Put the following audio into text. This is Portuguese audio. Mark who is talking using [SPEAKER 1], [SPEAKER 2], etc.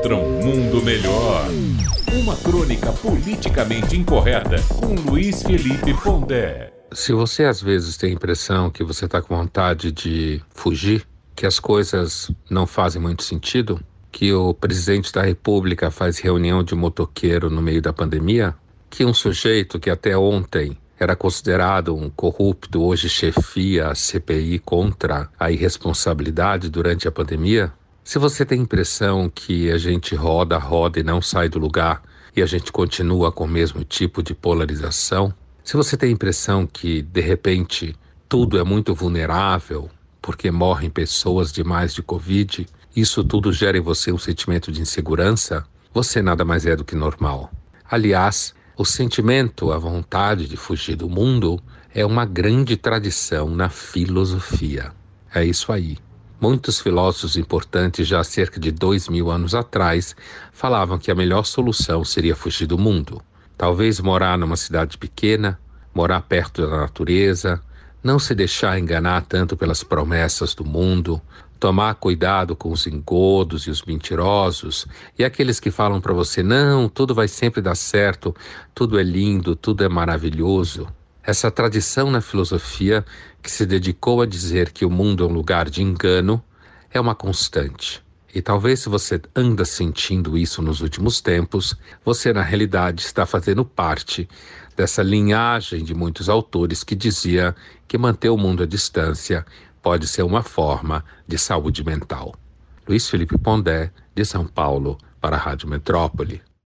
[SPEAKER 1] contra um mundo melhor. Uma crônica politicamente incorreta com Luiz Felipe Pondé.
[SPEAKER 2] Se você às vezes tem a impressão que você está com vontade de fugir, que as coisas não fazem muito sentido, que o presidente da República faz reunião de motoqueiro no meio da pandemia, que um sujeito que até ontem era considerado um corrupto, hoje chefia a CPI contra a irresponsabilidade durante a pandemia? Se você tem a impressão que a gente roda, roda e não sai do lugar e a gente continua com o mesmo tipo de polarização, se você tem a impressão que, de repente, tudo é muito vulnerável porque morrem pessoas demais de Covid, isso tudo gera em você um sentimento de insegurança, você nada mais é do que normal. Aliás, o sentimento, a vontade de fugir do mundo é uma grande tradição na filosofia. É isso aí. Muitos filósofos importantes, já há cerca de dois mil anos atrás, falavam que a melhor solução seria fugir do mundo. Talvez morar numa cidade pequena, morar perto da natureza, não se deixar enganar tanto pelas promessas do mundo, tomar cuidado com os engodos e os mentirosos e aqueles que falam para você: não, tudo vai sempre dar certo, tudo é lindo, tudo é maravilhoso. Essa tradição na filosofia que se dedicou a dizer que o mundo é um lugar de engano é uma constante. E talvez se você anda sentindo isso nos últimos tempos, você na realidade está fazendo parte dessa linhagem de muitos autores que dizia que manter o mundo à distância pode ser uma forma de saúde mental. Luiz Felipe Pondé, de São Paulo, para a Rádio Metrópole.